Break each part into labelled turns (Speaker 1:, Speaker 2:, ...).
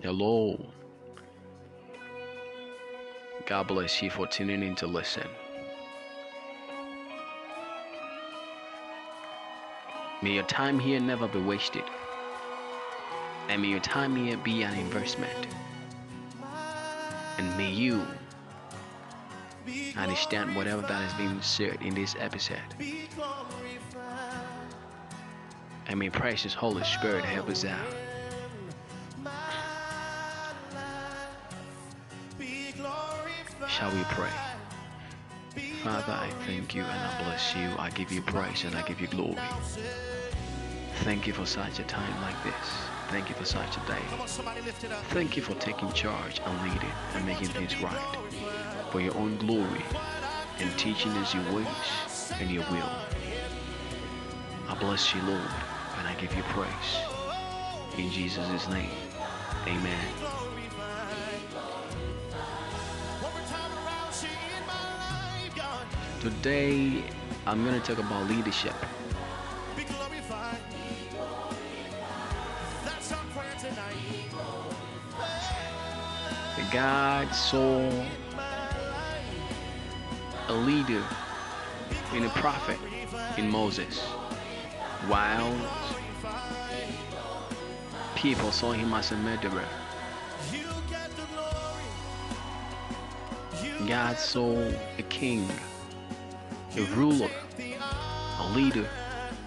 Speaker 1: Hello. God bless you for tuning in to listen. May your time here never be wasted. And may your time here be an investment. And may you understand whatever that is being said in this episode. And may precious Holy Spirit help us out. Shall we pray? Father, I thank you and I bless you. I give you praise and I give you glory. Thank you for such a time like this. Thank you for such a day. Thank you for taking charge and leading and making things right. For your own glory and teaching us your ways and your will. I bless you, Lord, and I give you praise. In Jesus' name, amen. Today, I'm going to talk about leadership. God saw a leader in a prophet in Moses, while people saw him as a murderer. God saw a king, a ruler, a leader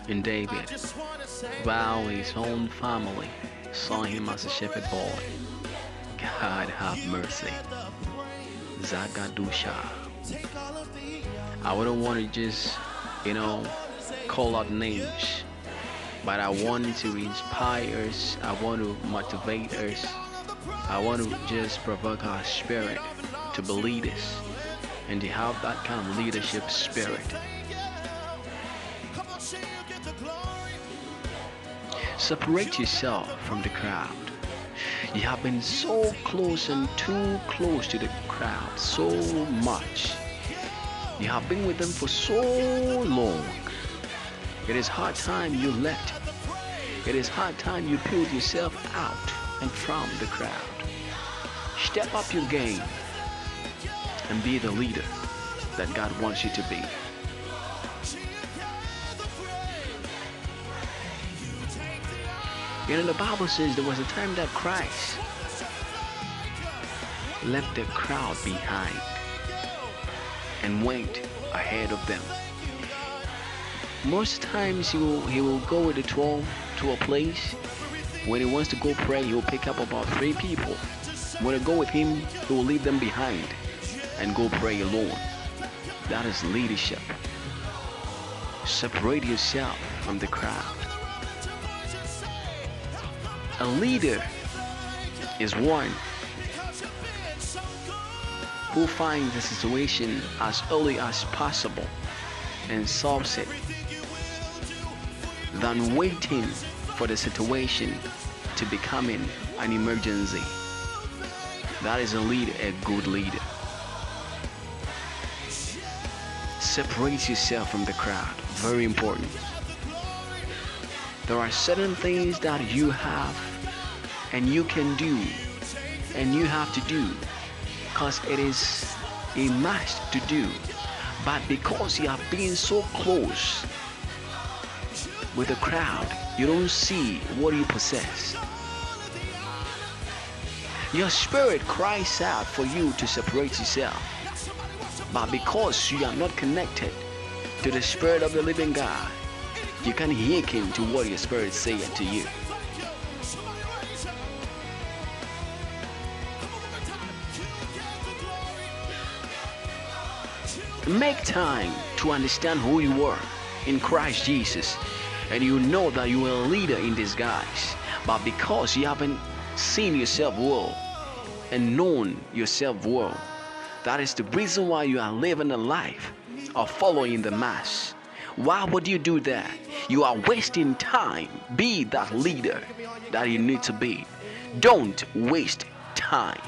Speaker 1: in David, while his own family saw him as a shepherd boy. God have mercy. Zagadusha. I wouldn't want to just, you know, call out names, but I want to inspire us. I want to motivate us. I want to just provoke our spirit to believe this and to have that kind of leadership spirit. Separate yourself from the crowd. You have been so close and too close to the crowd so much. You have been with them for so long. It is hard time you left. It is hard time you pulled yourself out and from the crowd. Step up your game and be the leader that God wants you to be. You know, the Bible says there was a time that Christ left the crowd behind and went ahead of them. Most times he will, he will go with the 12 to a place. When he wants to go pray, he will pick up about three people. When they go with him, he will leave them behind and go pray alone. That is leadership. Separate yourself from the crowd. A leader is one who finds the situation as early as possible and solves it than waiting for the situation to becoming an emergency. That is a leader, a good leader. Separate yourself from the crowd. Very important. There are certain things that you have and you can do and you have to do because it is a must to do. But because you have been so close with the crowd, you don't see what you possess. Your spirit cries out for you to separate yourself. But because you are not connected to the spirit of the living God, you can't hear him to what your spirit is saying to you. Make time to understand who you are in Christ Jesus, and you know that you are a leader in disguise. But because you haven't seen yourself well and known yourself well, that is the reason why you are living a life of following the mass. Why would you do that? You are wasting time. Be that leader that you need to be. Don't waste time.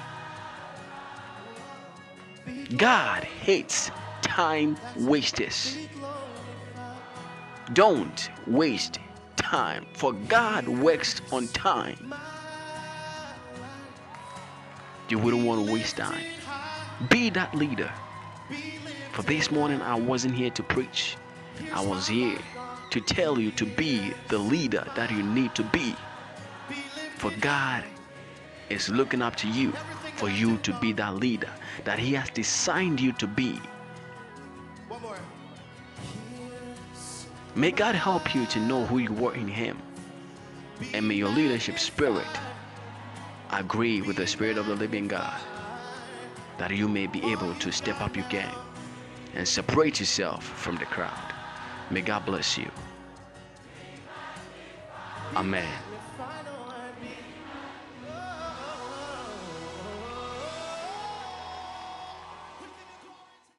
Speaker 1: God hates time wasters. Don't waste time, for God works on time. You wouldn't want to waste time. Be that leader. For this morning, I wasn't here to preach, I was here to tell you to be the leader that you need to be. For God is looking up to you for you to be that leader that He has designed you to be. May God help you to know who you were in Him. And may your leadership spirit agree with the Spirit of the living God that you may be able to step up your game and separate yourself from the crowd. May God bless you. Amen.